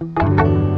Música